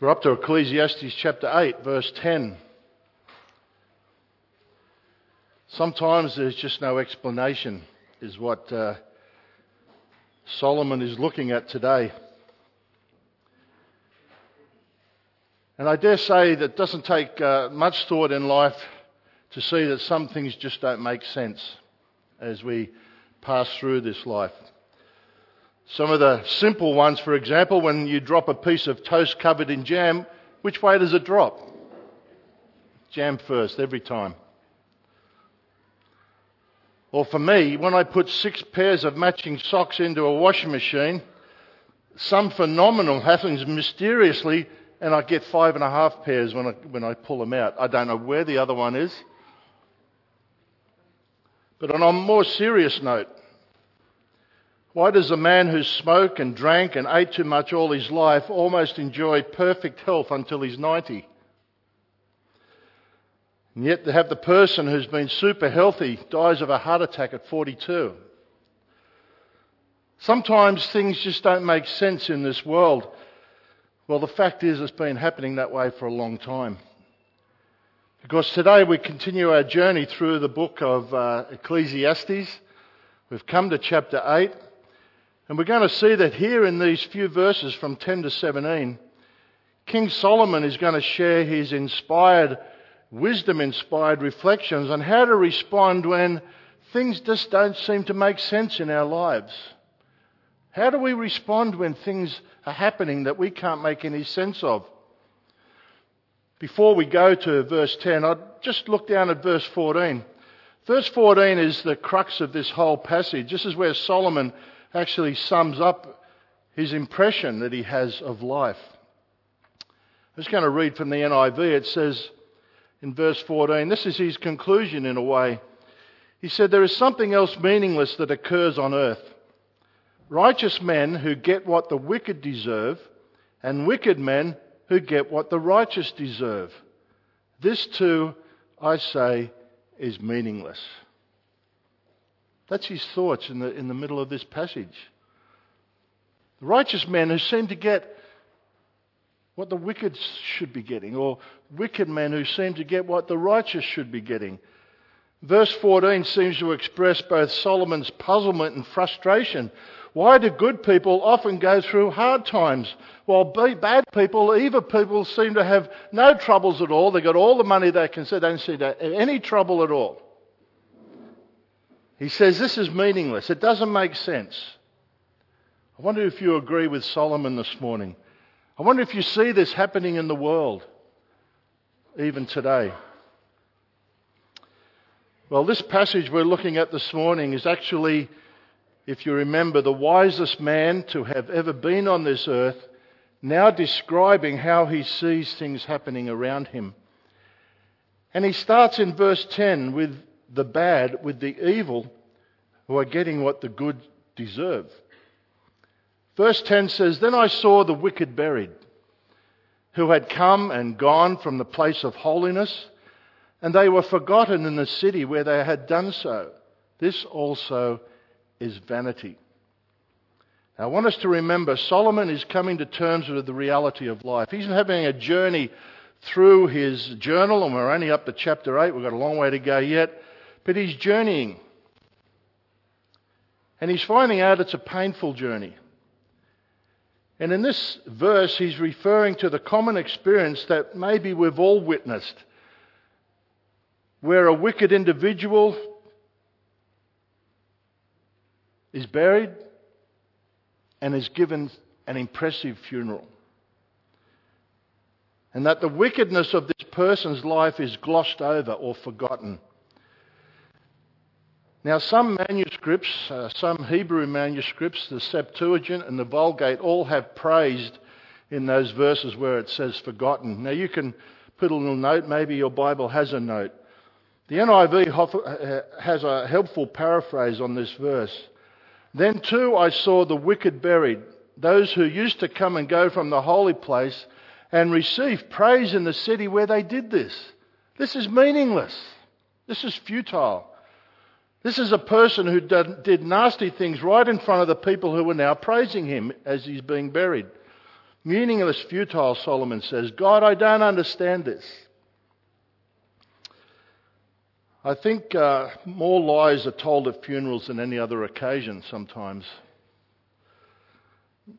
We're up to Ecclesiastes chapter 8, verse 10. Sometimes there's just no explanation, is what uh, Solomon is looking at today. And I dare say that doesn't take uh, much thought in life to see that some things just don't make sense as we pass through this life. Some of the simple ones, for example, when you drop a piece of toast covered in jam, which way does it drop? Jam first, every time. Or for me, when I put six pairs of matching socks into a washing machine, some phenomenal happens mysteriously, and I get five and a half pairs when I, when I pull them out. I don't know where the other one is. But on a more serious note, why does a man who smoked and drank and ate too much all his life almost enjoy perfect health until he's 90? And yet, to have the person who's been super healthy dies of a heart attack at 42. Sometimes things just don't make sense in this world. Well, the fact is, it's been happening that way for a long time. Because today we continue our journey through the book of uh, Ecclesiastes. We've come to chapter 8. And we're going to see that here in these few verses from 10 to 17, King Solomon is going to share his inspired, wisdom inspired reflections on how to respond when things just don't seem to make sense in our lives. How do we respond when things are happening that we can't make any sense of? Before we go to verse 10, I'd just look down at verse 14. Verse 14 is the crux of this whole passage. This is where Solomon actually sums up his impression that he has of life. I'm just going to read from the NIV. It says in verse 14, this is his conclusion in a way. He said, There is something else meaningless that occurs on earth. Righteous men who get what the wicked deserve, and wicked men who get what the righteous deserve. This too, I say, is meaningless. That's his thoughts in the, in the middle of this passage. The righteous men who seem to get what the wicked should be getting, or wicked men who seem to get what the righteous should be getting. Verse 14 seems to express both Solomon's puzzlement and frustration. Why do good people often go through hard times, while bad people, evil people, seem to have no troubles at all? They've got all the money they can see, they don't see any trouble at all. He says this is meaningless. It doesn't make sense. I wonder if you agree with Solomon this morning. I wonder if you see this happening in the world, even today. Well, this passage we're looking at this morning is actually, if you remember, the wisest man to have ever been on this earth, now describing how he sees things happening around him. And he starts in verse 10 with the bad with the evil who are getting what the good deserve. Verse 10 says, Then I saw the wicked buried, who had come and gone from the place of holiness, and they were forgotten in the city where they had done so. This also is vanity. Now, I want us to remember Solomon is coming to terms with the reality of life. He's having a journey through his journal, and we're only up to chapter 8. We've got a long way to go yet. But he's journeying. And he's finding out it's a painful journey. And in this verse, he's referring to the common experience that maybe we've all witnessed, where a wicked individual is buried and is given an impressive funeral. And that the wickedness of this person's life is glossed over or forgotten. Now, some manuscripts, uh, some Hebrew manuscripts, the Septuagint and the Vulgate, all have praised in those verses where it says forgotten. Now, you can put a little note, maybe your Bible has a note. The NIV uh, has a helpful paraphrase on this verse. Then too I saw the wicked buried, those who used to come and go from the holy place and receive praise in the city where they did this. This is meaningless. This is futile. This is a person who did nasty things right in front of the people who were now praising him as he's being buried. Meaningless, futile, Solomon says. God, I don't understand this. I think uh, more lies are told at funerals than any other occasion sometimes.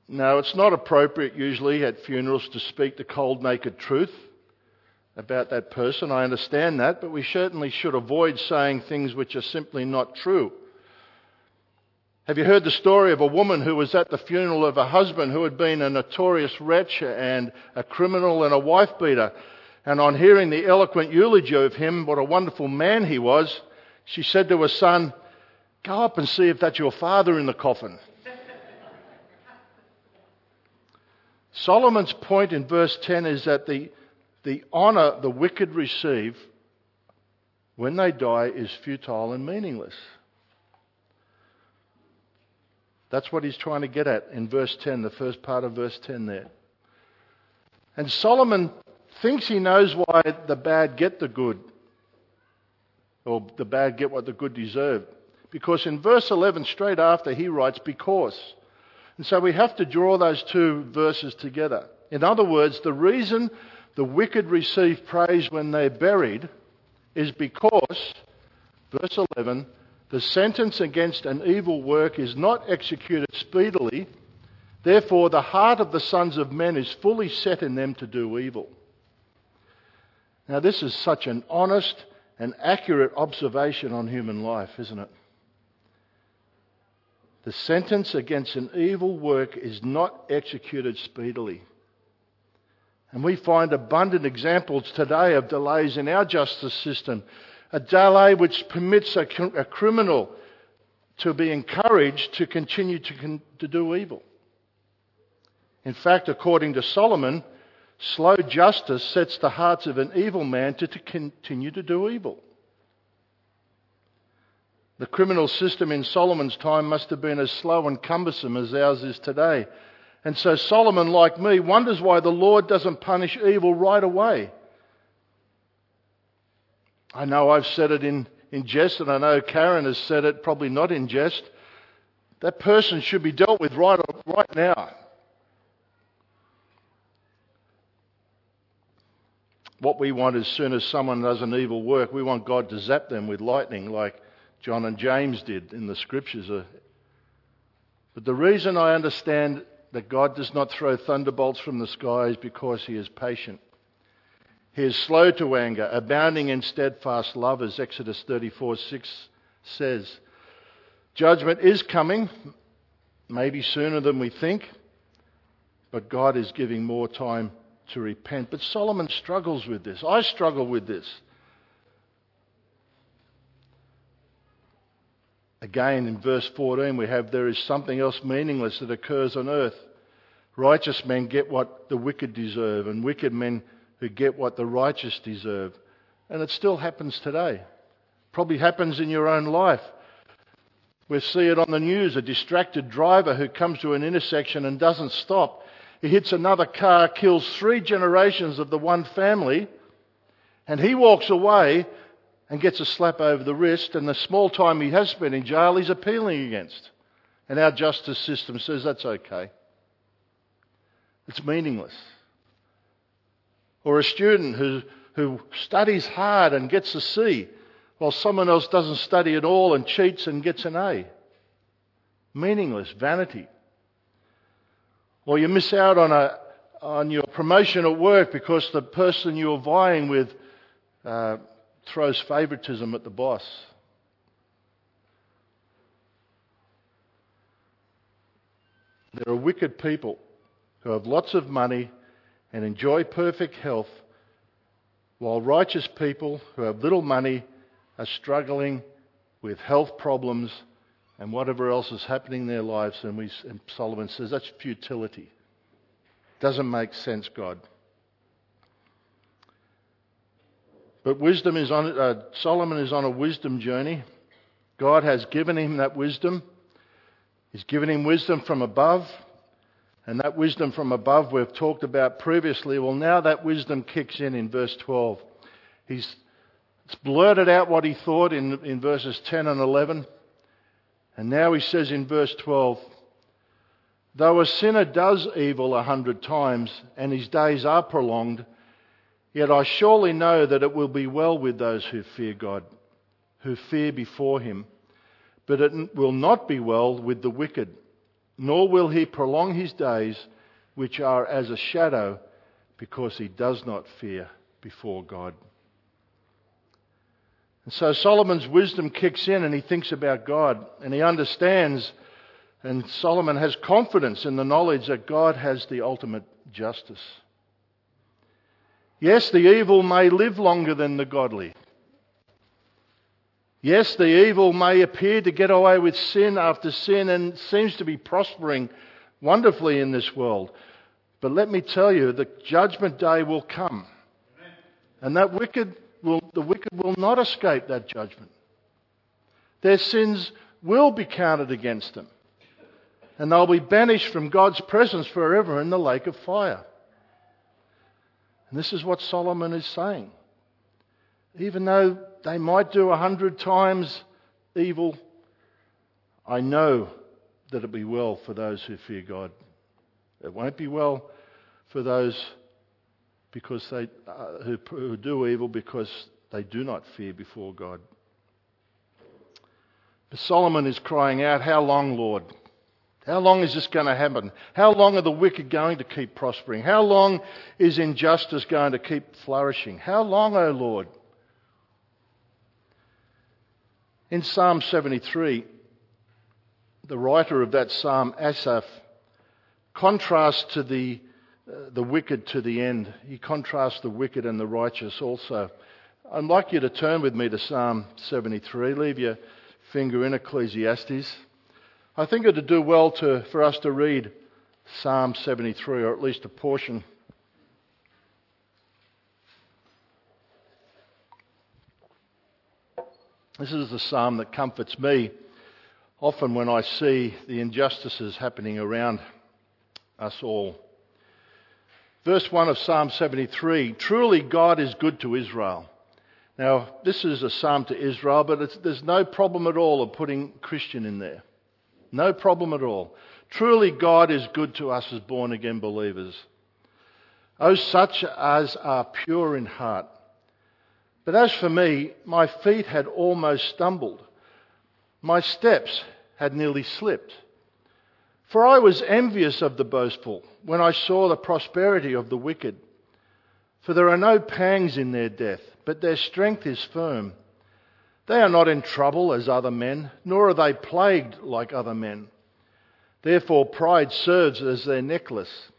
Now, it's not appropriate usually at funerals to speak the cold, naked truth about that person. I understand that, but we certainly should avoid saying things which are simply not true. Have you heard the story of a woman who was at the funeral of a husband who had been a notorious wretch and a criminal and a wife beater? And on hearing the eloquent eulogy of him, what a wonderful man he was, she said to her son, Go up and see if that's your father in the coffin. Solomon's point in verse 10 is that the, the honour the wicked receive when they die is futile and meaningless. That's what he's trying to get at in verse 10, the first part of verse 10 there. And Solomon thinks he knows why the bad get the good, or the bad get what the good deserve. Because in verse 11, straight after, he writes, Because. And so we have to draw those two verses together. In other words, the reason the wicked receive praise when they're buried is because, verse 11, the sentence against an evil work is not executed speedily. Therefore, the heart of the sons of men is fully set in them to do evil. Now, this is such an honest and accurate observation on human life, isn't it? The sentence against an evil work is not executed speedily. And we find abundant examples today of delays in our justice system a delay which permits a, a criminal to be encouraged to continue to, con- to do evil. In fact, according to Solomon, slow justice sets the hearts of an evil man to, to continue to do evil. The criminal system in Solomon's time must have been as slow and cumbersome as ours is today. And so Solomon, like me, wonders why the Lord doesn't punish evil right away. I know I've said it in, in jest, and I know Karen has said it probably not in jest. That person should be dealt with right, right now. What we want is as soon as someone does an evil work, we want God to zap them with lightning like John and James did in the scriptures. Uh, but the reason I understand that God does not throw thunderbolts from the skies because he is patient. He is slow to anger, abounding in steadfast love, as Exodus 34 6 says. Judgment is coming, maybe sooner than we think, but God is giving more time to repent. But Solomon struggles with this. I struggle with this. Again, in verse 14, we have there is something else meaningless that occurs on earth. Righteous men get what the wicked deserve, and wicked men who get what the righteous deserve. And it still happens today. Probably happens in your own life. We see it on the news a distracted driver who comes to an intersection and doesn't stop. He hits another car, kills three generations of the one family, and he walks away and gets a slap over the wrist, and the small time he has spent in jail he's appealing against. And our justice system says that's okay. It's meaningless. Or a student who, who studies hard and gets a C, while someone else doesn't study at all and cheats and gets an A. Meaningless, vanity. Or you miss out on, a, on your promotion at work because the person you're vying with uh, throws favoritism at the boss. There are wicked people who have lots of money and enjoy perfect health, while righteous people who have little money are struggling with health problems and whatever else is happening in their lives. And, we, and Solomon says that's futility. Doesn't make sense, God. But wisdom is on, uh, Solomon is on a wisdom journey. God has given him that wisdom. He's given him wisdom from above. And that wisdom from above we've talked about previously. Well, now that wisdom kicks in in verse 12. He's blurted out what he thought in, in verses 10 and 11. And now he says in verse 12, Though a sinner does evil a hundred times and his days are prolonged, yet I surely know that it will be well with those who fear God, who fear before him. But it will not be well with the wicked, nor will he prolong his days, which are as a shadow, because he does not fear before God. And so Solomon's wisdom kicks in and he thinks about God and he understands and Solomon has confidence in the knowledge that God has the ultimate justice. Yes, the evil may live longer than the godly. Yes, the evil may appear to get away with sin after sin and seems to be prospering wonderfully in this world. But let me tell you, the judgment day will come. And that wicked will, the wicked will not escape that judgment. Their sins will be counted against them. And they'll be banished from God's presence forever in the lake of fire. And this is what Solomon is saying. Even though they might do a hundred times evil, I know that it'll be well for those who fear God. It won't be well for those because they, uh, who, who do evil because they do not fear before God. But Solomon is crying out, How long, Lord? How long is this going to happen? How long are the wicked going to keep prospering? How long is injustice going to keep flourishing? How long, O oh Lord? In Psalm 73, the writer of that psalm, Asaph, contrasts to the uh, the wicked to the end. He contrasts the wicked and the righteous also. I'd like you to turn with me to Psalm 73. Leave your finger in Ecclesiastes. I think it would do well to, for us to read Psalm 73, or at least a portion. This is the psalm that comforts me often when I see the injustices happening around us all. Verse 1 of Psalm 73 Truly God is good to Israel. Now, this is a psalm to Israel, but there's no problem at all of putting Christian in there. No problem at all. Truly, God is good to us as born again believers. Oh, such as are pure in heart. But as for me, my feet had almost stumbled. My steps had nearly slipped. For I was envious of the boastful when I saw the prosperity of the wicked. For there are no pangs in their death, but their strength is firm. They are not in trouble as other men, nor are they plagued like other men. Therefore, pride serves as their necklace.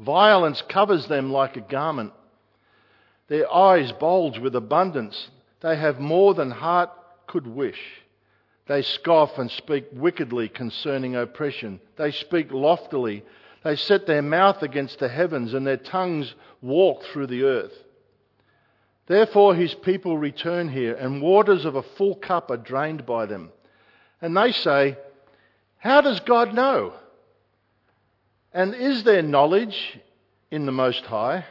Violence covers them like a garment. Their eyes bulge with abundance. They have more than heart could wish. They scoff and speak wickedly concerning oppression. They speak loftily. They set their mouth against the heavens and their tongues walk through the earth. Therefore his people return here and waters of a full cup are drained by them. And they say, How does God know? And is there knowledge in the Most High?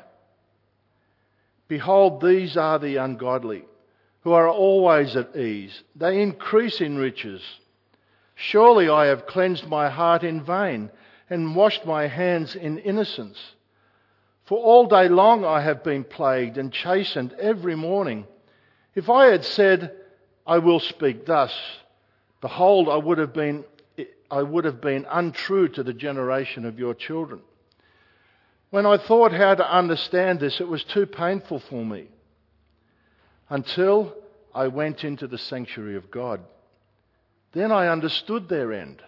Behold, these are the ungodly who are always at ease. They increase in riches. Surely I have cleansed my heart in vain and washed my hands in innocence. For all day long I have been plagued and chastened every morning. If I had said, I will speak thus, behold, I would have been, I would have been untrue to the generation of your children. When I thought how to understand this, it was too painful for me until I went into the sanctuary of God. Then I understood their end.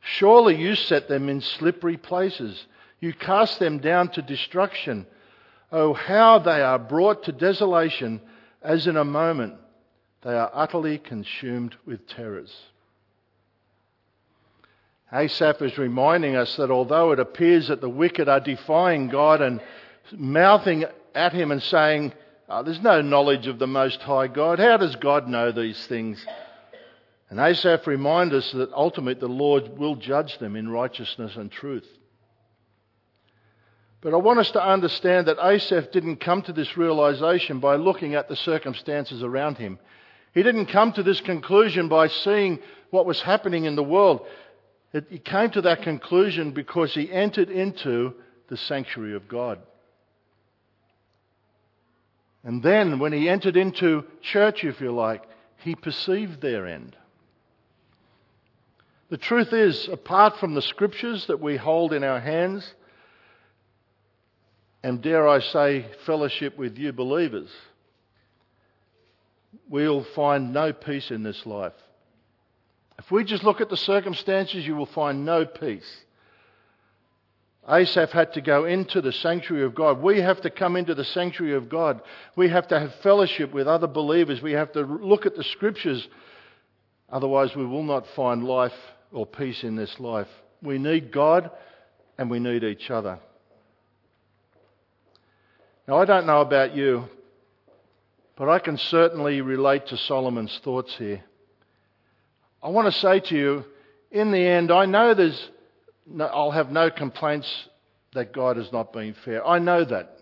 Surely you set them in slippery places. You cast them down to destruction. Oh, how they are brought to desolation as in a moment. They are utterly consumed with terrors. Asaph is reminding us that although it appears that the wicked are defying God and mouthing at him and saying, uh, there's no knowledge of the Most High God. How does God know these things? And Asaph reminds us that ultimately the Lord will judge them in righteousness and truth. But I want us to understand that Asaph didn't come to this realization by looking at the circumstances around him. He didn't come to this conclusion by seeing what was happening in the world. It, he came to that conclusion because he entered into the sanctuary of God. And then, when he entered into church, if you like, he perceived their end. The truth is, apart from the scriptures that we hold in our hands, and dare I say, fellowship with you believers, we'll find no peace in this life. If we just look at the circumstances, you will find no peace. Asaph had to go into the sanctuary of God. We have to come into the sanctuary of God. We have to have fellowship with other believers. We have to look at the scriptures. Otherwise, we will not find life or peace in this life. We need God and we need each other. Now, I don't know about you, but I can certainly relate to Solomon's thoughts here. I want to say to you, in the end, I know there's, no, I'll have no complaints that God has not been fair. I know that.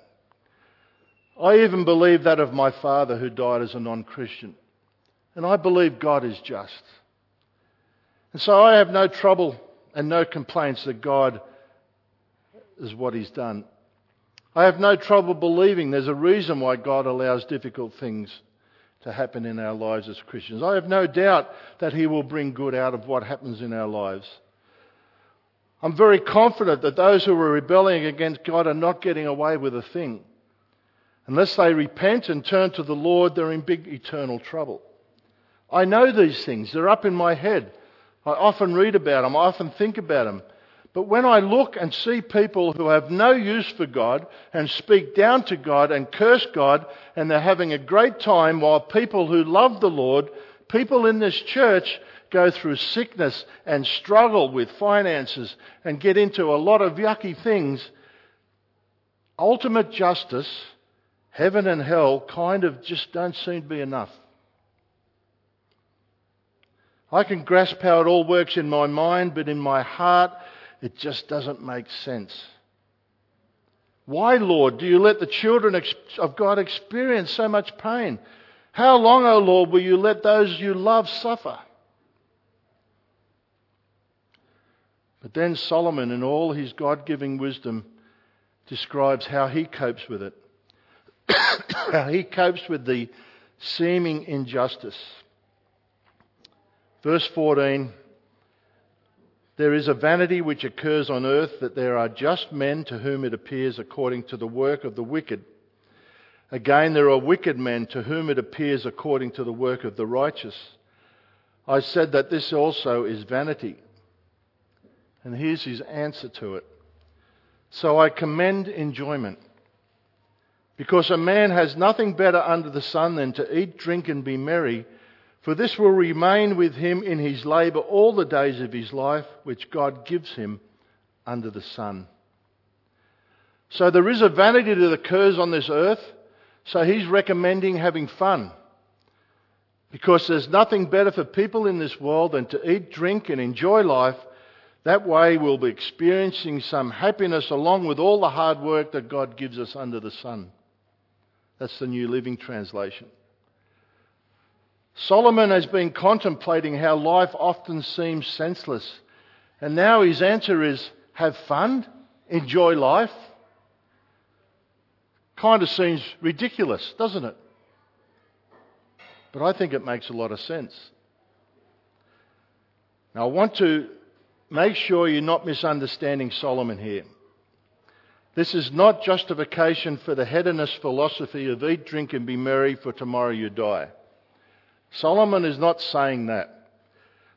I even believe that of my father who died as a non Christian. And I believe God is just. And so I have no trouble and no complaints that God is what He's done. I have no trouble believing there's a reason why God allows difficult things to happen in our lives as Christians. I have no doubt that He will bring good out of what happens in our lives. I'm very confident that those who are rebelling against God are not getting away with a thing. Unless they repent and turn to the Lord, they're in big eternal trouble. I know these things. They're up in my head. I often read about them. I often think about them. But when I look and see people who have no use for God and speak down to God and curse God and they're having a great time while people who love the Lord, people in this church go through sickness and struggle with finances and get into a lot of yucky things, ultimate justice, heaven and hell kind of just don't seem to be enough. I can grasp how it all works in my mind, but in my heart, it just doesn't make sense. Why, Lord, do you let the children of God experience so much pain? How long, O oh Lord, will you let those you love suffer? But then Solomon, in all his God giving wisdom, describes how he copes with it, how he copes with the seeming injustice. Verse 14 there is a vanity which occurs on earth that there are just men to whom it appears according to the work of the wicked. Again, there are wicked men to whom it appears according to the work of the righteous. I said that this also is vanity. And here's his answer to it. So I commend enjoyment. Because a man has nothing better under the sun than to eat, drink, and be merry for this will remain with him in his labour all the days of his life, which God gives him under the sun. So there is a vanity that occurs on this earth. So he's recommending having fun. Because there's nothing better for people in this world than to eat, drink, and enjoy life. That way we'll be experiencing some happiness along with all the hard work that God gives us under the sun. That's the New Living Translation. Solomon has been contemplating how life often seems senseless. And now his answer is have fun, enjoy life. Kind of seems ridiculous, doesn't it? But I think it makes a lot of sense. Now, I want to make sure you're not misunderstanding Solomon here. This is not justification for the hedonist philosophy of eat, drink, and be merry, for tomorrow you die. Solomon is not saying that.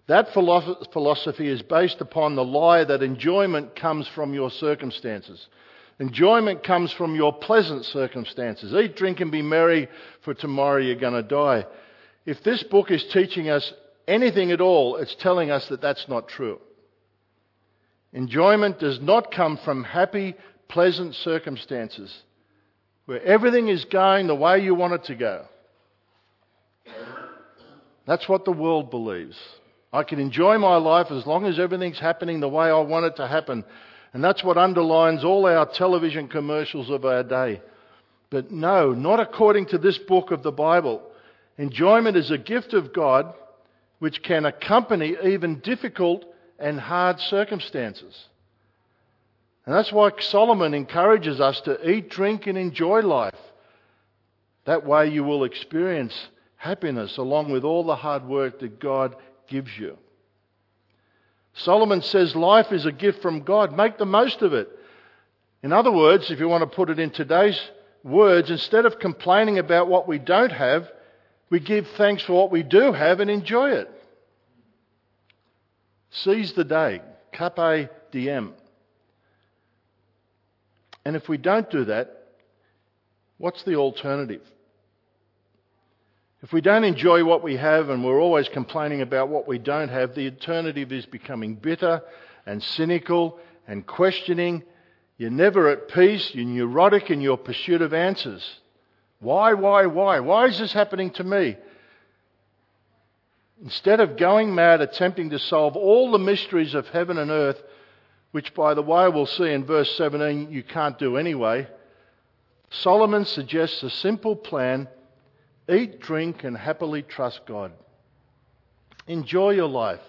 That philosophy is based upon the lie that enjoyment comes from your circumstances. Enjoyment comes from your pleasant circumstances. Eat, drink, and be merry, for tomorrow you're going to die. If this book is teaching us anything at all, it's telling us that that's not true. Enjoyment does not come from happy, pleasant circumstances where everything is going the way you want it to go. That's what the world believes. I can enjoy my life as long as everything's happening the way I want it to happen. And that's what underlines all our television commercials of our day. But no, not according to this book of the Bible. Enjoyment is a gift of God which can accompany even difficult and hard circumstances. And that's why Solomon encourages us to eat, drink, and enjoy life. That way you will experience happiness along with all the hard work that God gives you. Solomon says life is a gift from God. Make the most of it. In other words, if you want to put it in today's words, instead of complaining about what we don't have, we give thanks for what we do have and enjoy it. Seize the day. Carpe diem. And if we don't do that, what's the alternative? If we don't enjoy what we have and we're always complaining about what we don't have, the alternative is becoming bitter and cynical and questioning. You're never at peace. You're neurotic in your pursuit of answers. Why, why, why? Why is this happening to me? Instead of going mad attempting to solve all the mysteries of heaven and earth, which by the way we'll see in verse 17 you can't do anyway, Solomon suggests a simple plan Eat, drink, and happily trust God. Enjoy your life.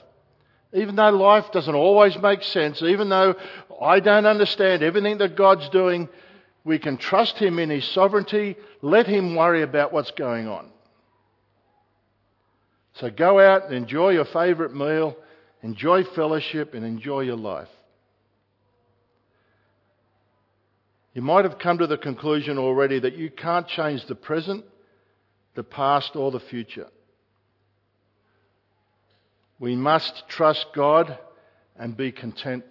Even though life doesn't always make sense, even though I don't understand everything that God's doing, we can trust Him in His sovereignty. Let Him worry about what's going on. So go out and enjoy your favourite meal, enjoy fellowship, and enjoy your life. You might have come to the conclusion already that you can't change the present the past or the future. We must trust God and be content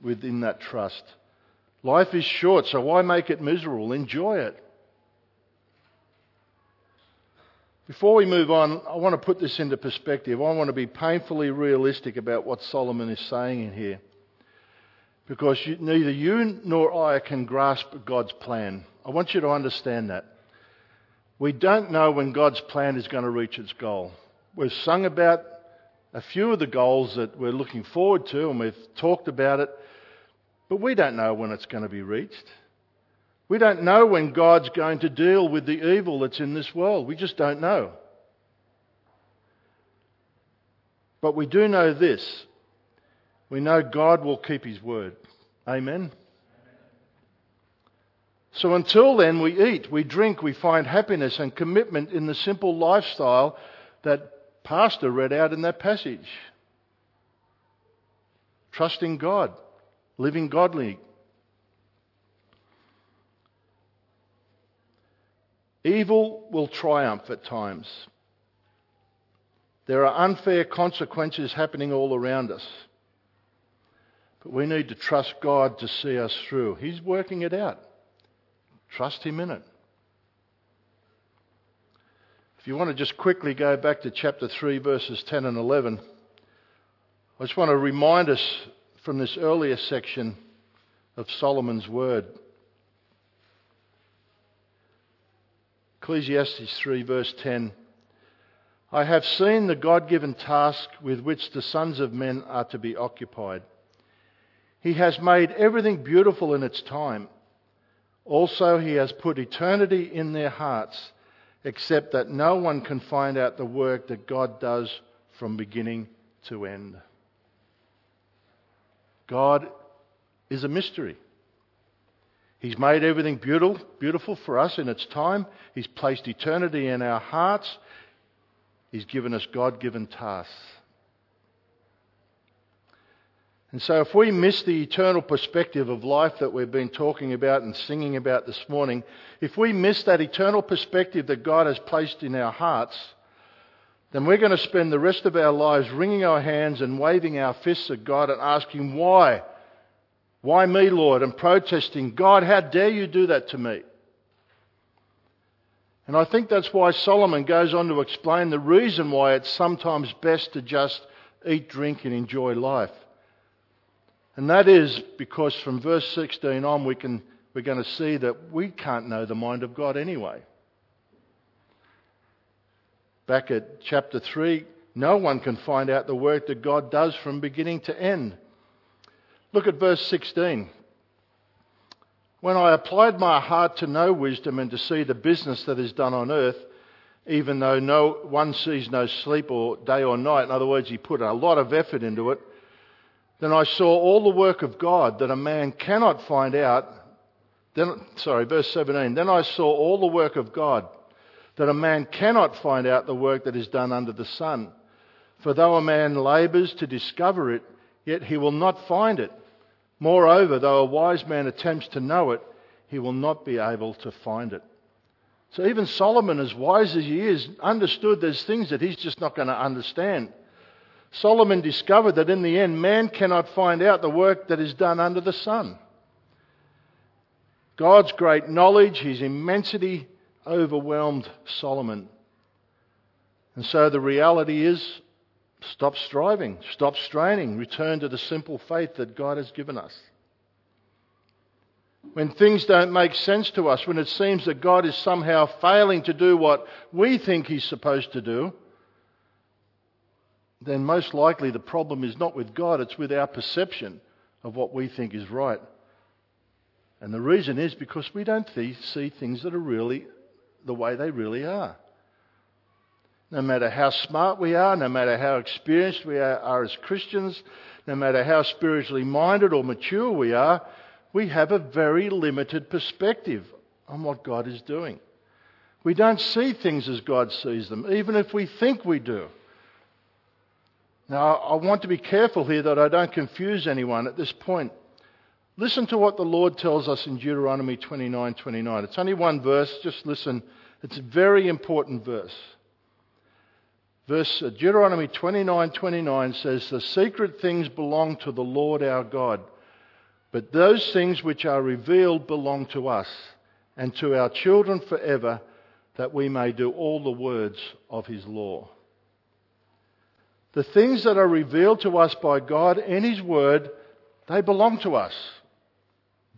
within that trust. Life is short, so why make it miserable? Enjoy it. Before we move on, I want to put this into perspective. I want to be painfully realistic about what Solomon is saying in here. Because you, neither you nor I can grasp God's plan. I want you to understand that. We don't know when God's plan is going to reach its goal. We've sung about a few of the goals that we're looking forward to, and we've talked about it, but we don't know when it's going to be reached. We don't know when God's going to deal with the evil that's in this world. We just don't know. But we do know this we know God will keep His word. Amen. So until then, we eat, we drink, we find happiness and commitment in the simple lifestyle that Pastor read out in that passage. Trusting God, living godly. Evil will triumph at times. There are unfair consequences happening all around us. But we need to trust God to see us through. He's working it out. Trust Him in it. If you want to just quickly go back to chapter 3, verses 10 and 11, I just want to remind us from this earlier section of Solomon's word. Ecclesiastes 3, verse 10. I have seen the God given task with which the sons of men are to be occupied. He has made everything beautiful in its time. Also, he has put eternity in their hearts, except that no one can find out the work that God does from beginning to end. God is a mystery. He's made everything beautiful, beautiful for us in its time. He's placed eternity in our hearts. He's given us God given tasks. And so, if we miss the eternal perspective of life that we've been talking about and singing about this morning, if we miss that eternal perspective that God has placed in our hearts, then we're going to spend the rest of our lives wringing our hands and waving our fists at God and asking, Why? Why me, Lord? And protesting, God, how dare you do that to me? And I think that's why Solomon goes on to explain the reason why it's sometimes best to just eat, drink, and enjoy life. And that is because from verse 16 on, we can, we're going to see that we can't know the mind of God anyway. Back at chapter 3, no one can find out the work that God does from beginning to end. Look at verse 16. When I applied my heart to know wisdom and to see the business that is done on earth, even though no one sees no sleep or day or night, in other words, he put a lot of effort into it, Then I saw all the work of God that a man cannot find out. Then, sorry, verse 17. Then I saw all the work of God that a man cannot find out the work that is done under the sun. For though a man labours to discover it, yet he will not find it. Moreover, though a wise man attempts to know it, he will not be able to find it. So even Solomon, as wise as he is, understood there's things that he's just not going to understand. Solomon discovered that in the end, man cannot find out the work that is done under the sun. God's great knowledge, his immensity, overwhelmed Solomon. And so the reality is stop striving, stop straining, return to the simple faith that God has given us. When things don't make sense to us, when it seems that God is somehow failing to do what we think He's supposed to do, then most likely the problem is not with God, it's with our perception of what we think is right. And the reason is because we don't see things that are really the way they really are. No matter how smart we are, no matter how experienced we are, are as Christians, no matter how spiritually minded or mature we are, we have a very limited perspective on what God is doing. We don't see things as God sees them, even if we think we do. Now, I want to be careful here that I don't confuse anyone at this point. Listen to what the Lord tells us in Deuteronomy 29 29. It's only one verse, just listen. It's a very important verse. Verse uh, Deuteronomy 29 29 says, The secret things belong to the Lord our God, but those things which are revealed belong to us and to our children forever, that we may do all the words of his law. The things that are revealed to us by God and His Word, they belong to us.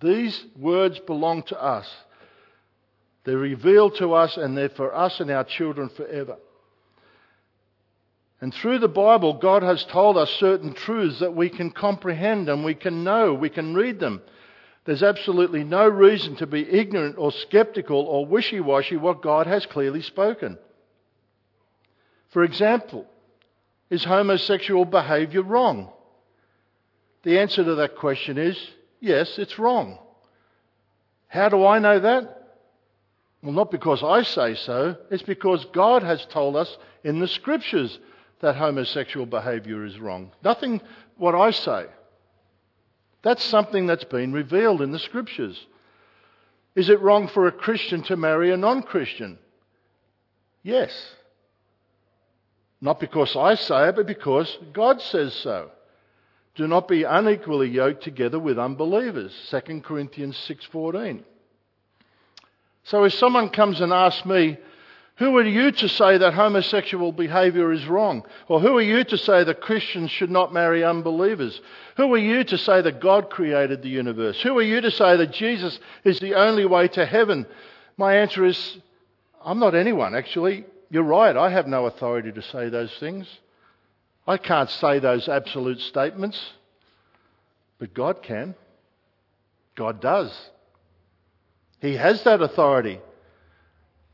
These words belong to us. They're revealed to us and they're for us and our children forever. And through the Bible, God has told us certain truths that we can comprehend and we can know, we can read them. There's absolutely no reason to be ignorant or skeptical or wishy washy what God has clearly spoken. For example, is homosexual behaviour wrong? The answer to that question is yes, it's wrong. How do I know that? Well, not because I say so, it's because God has told us in the scriptures that homosexual behaviour is wrong. Nothing what I say. That's something that's been revealed in the scriptures. Is it wrong for a Christian to marry a non Christian? Yes. Not because I say it, but because God says so. Do not be unequally yoked together with unbelievers. 2 Corinthians 6:14. So if someone comes and asks me, who are you to say that homosexual behaviour is wrong? Or who are you to say that Christians should not marry unbelievers? Who are you to say that God created the universe? Who are you to say that Jesus is the only way to heaven? My answer is, I'm not anyone, actually. You're right, I have no authority to say those things. I can't say those absolute statements, but God can. God does. He has that authority.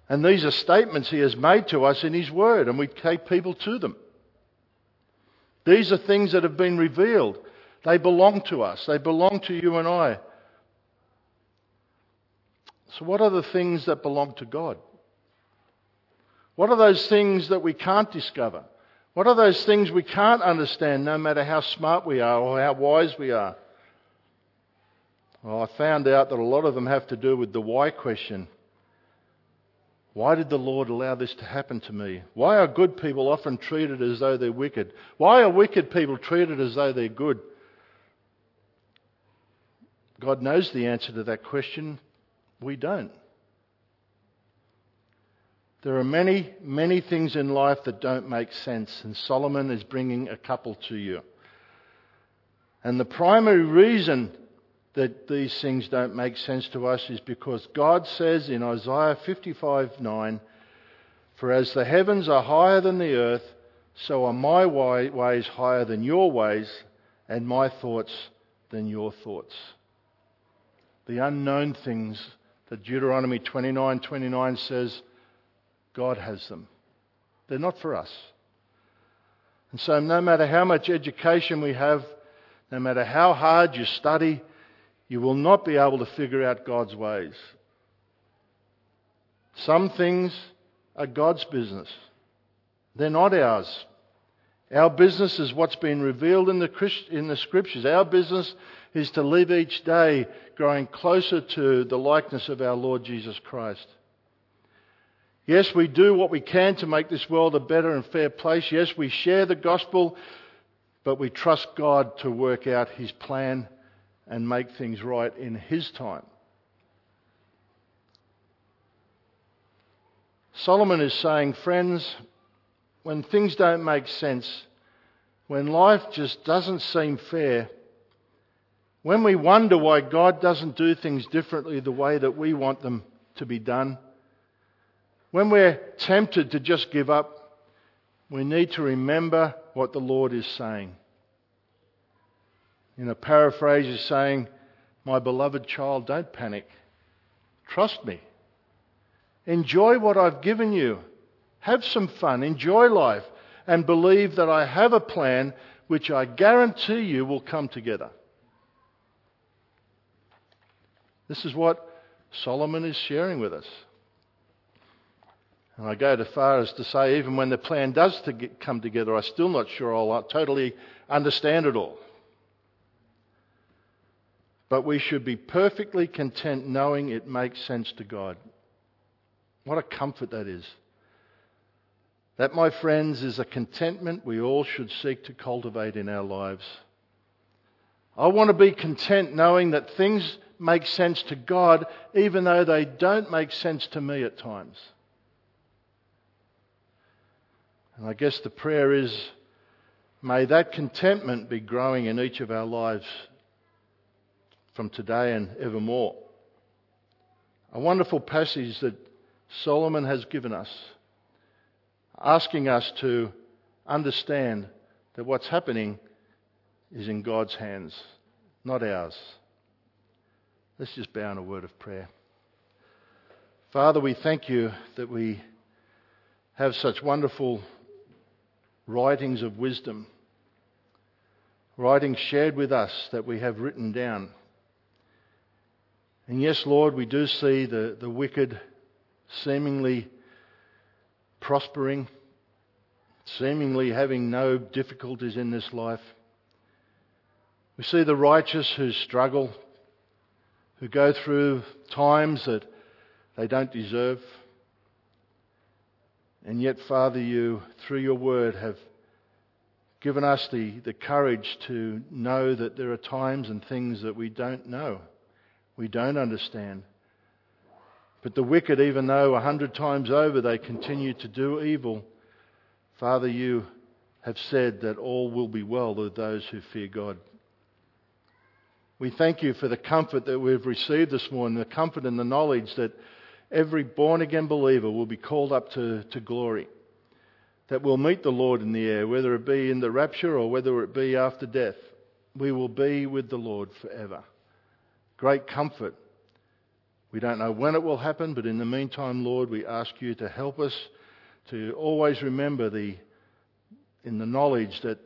And these are statements He has made to us in His Word, and we take people to them. These are things that have been revealed. They belong to us, they belong to you and I. So, what are the things that belong to God? What are those things that we can't discover? What are those things we can't understand no matter how smart we are or how wise we are? Well, I found out that a lot of them have to do with the why question. Why did the Lord allow this to happen to me? Why are good people often treated as though they're wicked? Why are wicked people treated as though they're good? God knows the answer to that question. We don't. There are many, many things in life that don't make sense, and Solomon is bringing a couple to you. And the primary reason that these things don't make sense to us is because God says in Isaiah 55 9, For as the heavens are higher than the earth, so are my ways higher than your ways, and my thoughts than your thoughts. The unknown things that Deuteronomy 29 29 says God has them. They're not for us. And so, no matter how much education we have, no matter how hard you study, you will not be able to figure out God's ways. Some things are God's business. They're not ours. Our business is what's been revealed in the, in the scriptures. Our business is to live each day growing closer to the likeness of our Lord Jesus Christ. Yes, we do what we can to make this world a better and fair place. Yes, we share the gospel, but we trust God to work out His plan and make things right in His time. Solomon is saying, friends, when things don't make sense, when life just doesn't seem fair, when we wonder why God doesn't do things differently the way that we want them to be done, when we're tempted to just give up, we need to remember what the Lord is saying. In a paraphrase, he's saying, My beloved child, don't panic. Trust me. Enjoy what I've given you. Have some fun. Enjoy life. And believe that I have a plan which I guarantee you will come together. This is what Solomon is sharing with us. And I go to far as to say, even when the plan does to get, come together, I'm still not sure I'll uh, totally understand it all. But we should be perfectly content knowing it makes sense to God. What a comfort that is. That, my friends, is a contentment we all should seek to cultivate in our lives. I want to be content knowing that things make sense to God, even though they don't make sense to me at times. And I guess the prayer is may that contentment be growing in each of our lives from today and evermore. A wonderful passage that Solomon has given us asking us to understand that what's happening is in God's hands, not ours. Let's just bow in a word of prayer. Father, we thank you that we have such wonderful writings of wisdom, writings shared with us that we have written down. And yes, Lord, we do see the, the wicked seemingly prospering, seemingly having no difficulties in this life. We see the righteous who struggle, who go through times that they don't deserve. And yet, Father, you, through your word, have given us the, the courage to know that there are times and things that we don't know, we don't understand. But the wicked, even though a hundred times over they continue to do evil, Father, you have said that all will be well with those who fear God. We thank you for the comfort that we've received this morning, the comfort and the knowledge that every born again believer will be called up to, to glory, that we'll meet the Lord in the air, whether it be in the rapture or whether it be after death. We will be with the Lord forever. Great comfort we don't know when it will happen, but in the meantime, Lord, we ask you to help us to always remember the, in the knowledge that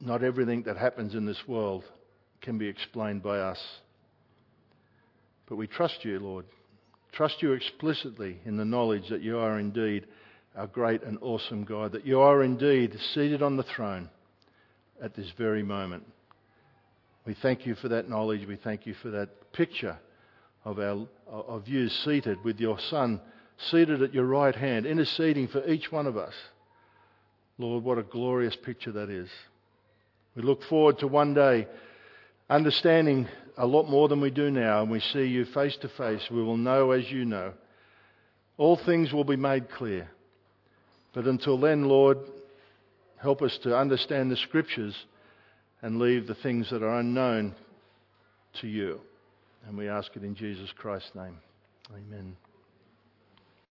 not everything that happens in this world can be explained by us. But we trust you, Lord. Trust you explicitly in the knowledge that you are indeed our great and awesome God, that you are indeed seated on the throne at this very moment. We thank you for that knowledge. We thank you for that picture of, our, of you seated with your Son, seated at your right hand, interceding for each one of us. Lord, what a glorious picture that is. We look forward to one day understanding a lot more than we do now, and we see you face to face. We will know as you know. All things will be made clear. But until then, Lord, help us to understand the Scriptures and leave the things that are unknown to you. And we ask it in Jesus Christ's name. Amen.